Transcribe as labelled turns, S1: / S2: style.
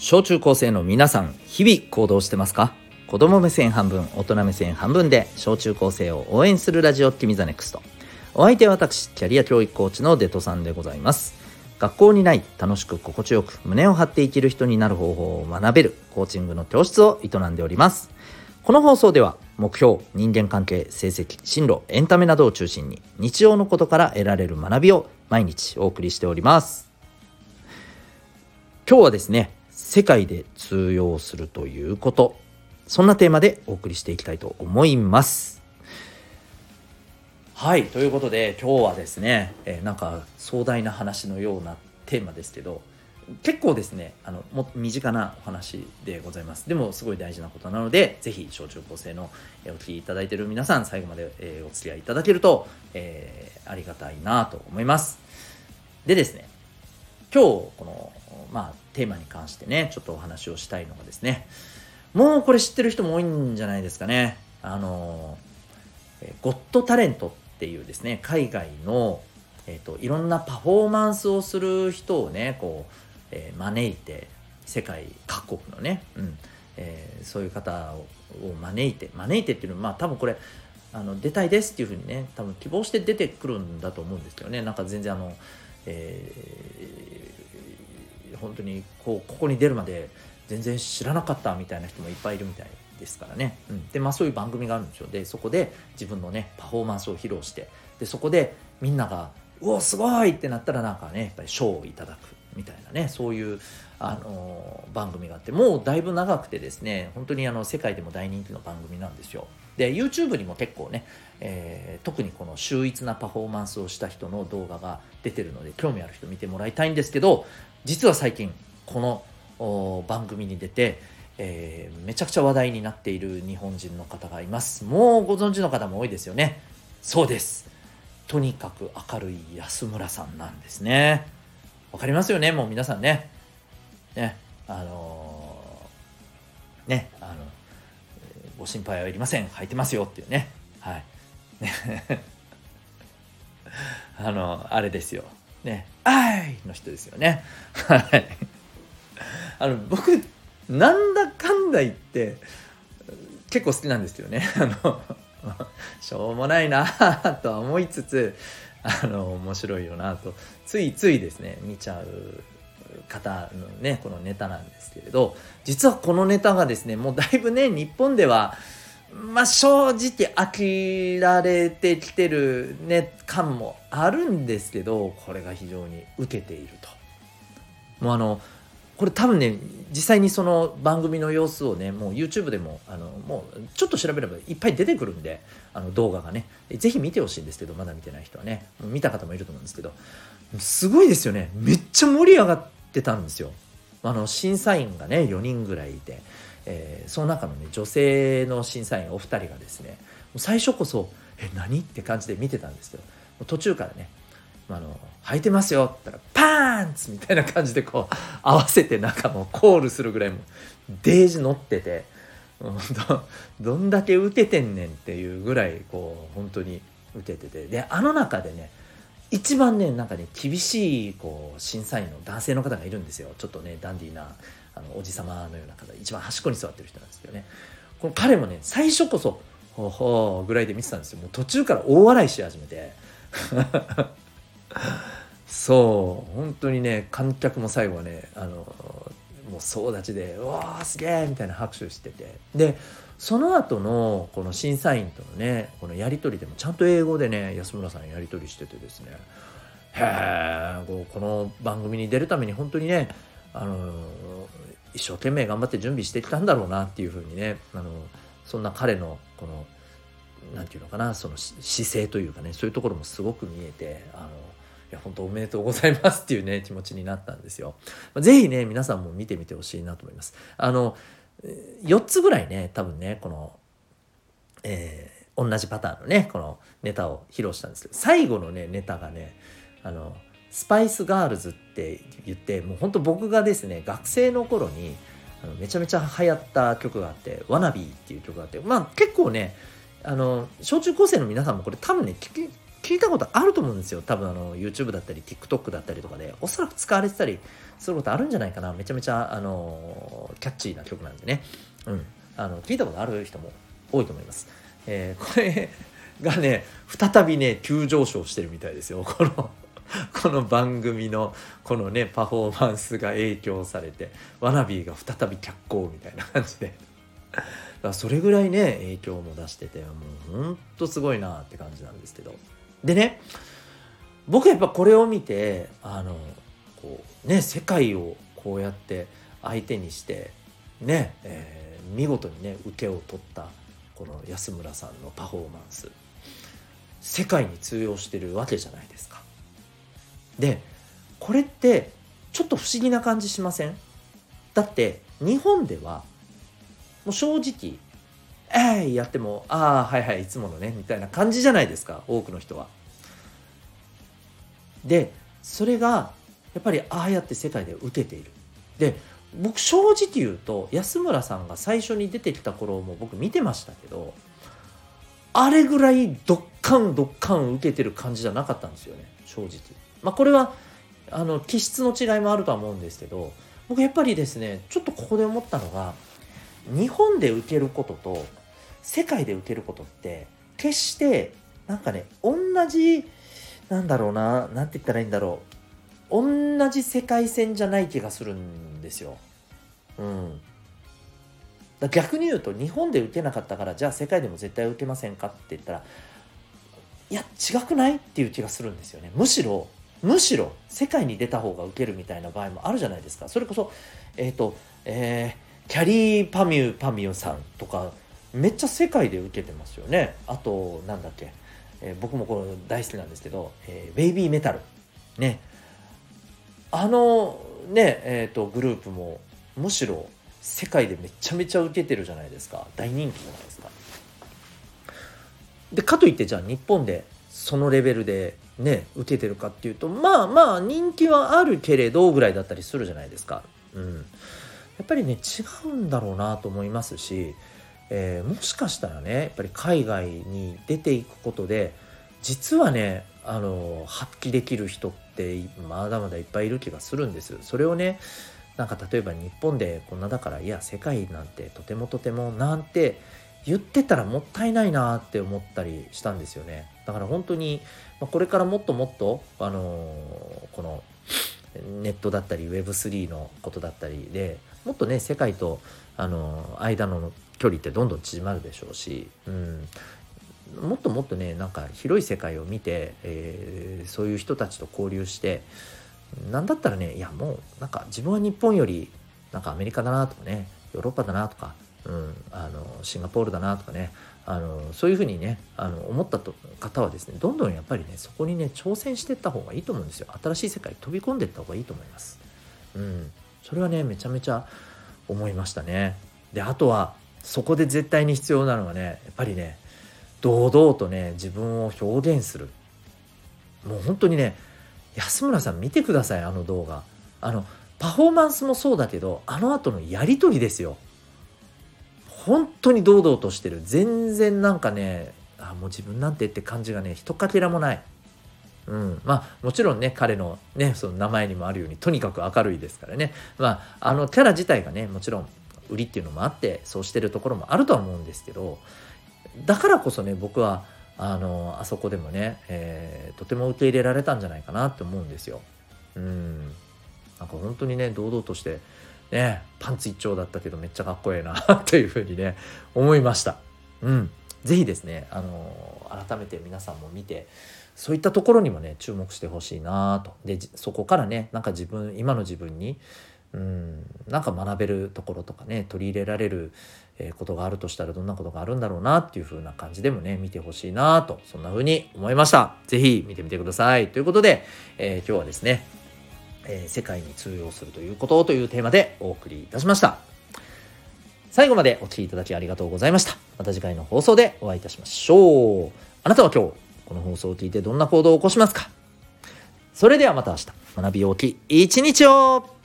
S1: 小中高生の皆さん日々行動してますか？子供目線半分大人目線半分で小中高生を応援するラジオ君 The Next。お相手は私キャリア教育コーチのデトさんでございます。学校にない楽しく心地よく胸を張って生きる人になる方法を学べるコーチングの教室を営んでおります。この放送では目標人間関係成績進路エンタメなどを中心に日常のことから得られる学びを毎日お送りしております。今日はですね世界で通用するということ。そんなテーマでお送りしていきたいと思います。はいということで今日はですね、えー、なんか壮大な話のようなテーマですけど結構ですねあのも身近なお話でございます。でもすごい大事なことなのでぜひ小中高生のお聞きいただいている皆さん最後まで、えー、お付き合いいただけると、えー、ありがたいなと思います。でですね今日このまあテーマに関してねちょっとお話をしたいのがですねもうこれ知ってる人も多いんじゃないですかね。あのゴッドタレントっていうですね海外の、えーと、いろんなパフォーマンスをする人をねこうえー、招いて世界各国のね、うんえー、そういう方を招いて招いてっていうのはまあ多分これあの出たいですっていうふうにね多分希望して出てくるんだと思うんですけどね。なんか全然あの、え、本当にこうここに出るまで全然知らなかったみたいな人もいっぱいいるみたいですからね、うん、でまあそういう番組があるんですよ。でそこで自分のねパフォーマンスを披露してでそこでみんなが「うおすごい!」ってなったらなんかねやっぱり賞をいただく。みたいなねそういうあの番組があってもうだいぶ長くてですね本当にあの世界でも大人気の番組なんですよ。で YouTube にも結構ね、えー、特にこの秀逸なパフォーマンスをした人の動画が出てるので興味ある人見てもらいたいんですけど実は最近この番組に出てえー、めちゃくちゃ話題になっている日本人の方がいます。もうご存知の方も多いですよね。そうです。とにかく明るい安村さんなんですね。わかりますよねもう皆さんね。ね、あのー、ね、あの、ご心配はいりません。履いてますよっていうね。はい。ね あの、あれですよ。ね、あいの人ですよね。はい。あの、僕、なんだかんだ言って、結構好きなんですよね。あの、しょうもないなとは思いつつ、あの面白いよなとついついですね見ちゃう方のねこのネタなんですけれど実はこのネタがですねもうだいぶね日本ではまあ正直飽きられてきてるね感もあるんですけどこれが非常に受けていると。もうあのこれ多分ね実際にその番組の様子をねもう YouTube でもあのもうちょっと調べればいっぱい出てくるんであの動画がね。是非見てほしいんですけどまだ見てない人はね。見た方もいると思うんですけど。すごいですよね。めっちゃ盛り上がってたんですよ。あの審査員がね4人ぐらいいて、えー、その中のね女性の審査員お二人がですね最初こそ「え何?」って感じで見てたんですけど途中からねあの履いてますよって言ったらパンツみたいな感じでこう合わせてなんかもうコールするぐらいもデージ乗っててどどんだけ打ててんねんっていうぐらいこう本当に打ててて。であの中でね一番ねなんかね厳しいこう審査員の男性の方がいるんですよ。ちょっとねダンディーなあのおじ様のような方。一番端っこに座ってる人なんですけどね。この彼もね最初こそほうほうぐらいで見てたんですよ。もう途中から大笑いし始めて。そう本当にね観客も最後はねあのもう総立ちで「うわーすげえ!」みたいな拍手しててでその後のこの審査員とのねこのやり取りでもちゃんと英語でね安村さんやり取りしててですねへえこの番組に出るために本当にねあの一生懸命頑張って準備してきたんだろうなっていうふうにねあのそんな彼のこの何て言うのかなその姿勢というかねそういうところもすごく見えてあのいや本当おめでとうございますっていうね気持ちになったんですよ。ぜひね皆さんも見てみてほしいなと思います。あの4つぐらいね多分ねこの、えー、同じパターンのねこのネタを披露したんですけど最後のねネタがねあのスパイスガールズって言ってもう本当僕がですね学生の頃にあのめちゃめちゃ流行った曲があって「ワナビーっていう曲があってまあ結構ねあの小中高生の皆さんもこれ多分ね聞聞いたことあると思うんですよ。多分あの YouTube だったり TikTok だったりとかで。おそらく使われてたりすることあるんじゃないかな。めちゃめちゃあのキャッチーな曲なんでね、うん、あの聞いたことある人も多いと思います、えー、これがね再びね急上昇してるみたいですよ。このこの番組のこのねパフォーマンスが影響されてワナビーが再び脚光みたいな感じで。それぐらいね影響も出しててもうほんとすごいなって感じなんですけど。でね僕やっぱこれを見てあのこうね世界をこうやって相手にしてね、えー、見事にね受けを取ったこの安村さんのパフォーマンス世界に通用してるわけじゃないですか。でこれってちょっと不思議な感じしません？だって日本ではもう正直「えい!」やっても「ああはいはいいつものね」みたいな感じじゃないですか多くの人は。でそれがやっぱりああやって世界で受けている。で僕正直言うと安村さんが最初に出てきた頃も僕見てましたけどあれぐらいドッカンドッカン受けてる感じじゃなかったんですよね正直。まあ、これはあの気質の違いもあるとは思うんですけど僕やっぱりですねちょっとここで思ったのが日本で受けることと世界で受けることって決してなんかね同じなんだろうな何て言ったらいいんだろう同じ世界線じゃない気がするんですよ。うん、だ逆に言うと日本で受けなかったからじゃあ世界でも絶対受けませんかって言ったらいや違くないっていう気がするんですよね。むしろむしろ世界に出た方が受けるみたいな場合もあるじゃないですかそれこそえっ、ー、とえー、キャリーパミューパミュさんとかめっちゃ世界で受けてますよね。あとなんだっけ、えー、僕もこれ大好きなんですけど、えー、ベイビーメタル。ね。あのねえっ、ー、とグループもむしろ世界でめちゃめちゃ受けてるじゃないですか。大人気じゃないですか。でかといってじゃあ日本でそのレベルでね受けてるかっていうとまあまあ人気はあるけれどぐらいだったりするじゃないですか。うん、やっぱりね違うんだろうなと思いますし、えー、もしかしたらねやっぱり海外に出ていくことで実はねあの発揮できる人ってまだまだいっぱいいる気がするんです。それをねなんか例えば日本でこんなだからいや世界なんてとてもとてもなんて言ってたらもったいないなって思ったりしたんですよね。だから本当に、まあ、これからもっともっと、あのー、このネットだったり Web3 のことだったりでもっとね世界と、あの、間の距離ってどんどん縮まるでしょうし、うん、もっともっとねなんか広い世界を見て、えー、そういう人たちと交流してなんだったらねいやもうなんか自分は日本よりなんかアメリカだなとかねヨーロッパだなとか、うん、あのシンガポールだなとかねあのそういうふうにねあの思った方はですねどんどんやっぱりねそこにね挑戦していった方がいいと思うんですよ。新しい世界に飛び込んでいった方がいいと思います。うん。それはねめちゃめちゃ思いましたね。であとはそこで絶対に必要なのはねやっぱりね堂々とね自分を表現する。もう本当にね安村さん見てくださいあの動画。あのパフォーマンスもそうだけどあの後のやり取りですよ。本当に堂々としてる。全然なんかねあもう自分なんてって感じがねひとかけらもない、うん、まあもちろんね彼のねその名前にもあるようにとにかく明るいですからね。まああのキャラ自体がねもちろん売りっていうのもあってそうしてるところもあるとは思うんですけどだからこそね僕はあのあそこでもね、えー、とても受け入れられたんじゃないかなって思うんですよ。うんなんか本当にね堂々としてね、パンツ一丁だったけどめっちゃかっこええな っていうふうにね、思いました。うん。ぜひですね、あの改めて皆さんも見て、そういったところにもね、注目してほしいなと。で、そこからね、なんか自分、今の自分に、うん、なんか学べるところとかね、取り入れられることがあるとしたらどんなことがあるんだろうなっていう風な感じでもね、見てほしいなと、そんな風に思いました。ぜひ見てみてください。ということで、えー、今日はですね、えー、世界に通用するということというテーマでお送りいたしました。最後までお聴きいただきありがとうございました。また次回の放送でお会いいたしましょう。あなたは今日、この放送を聞いてどんな行動を起こしますか？それではまた明日、学び大き一日を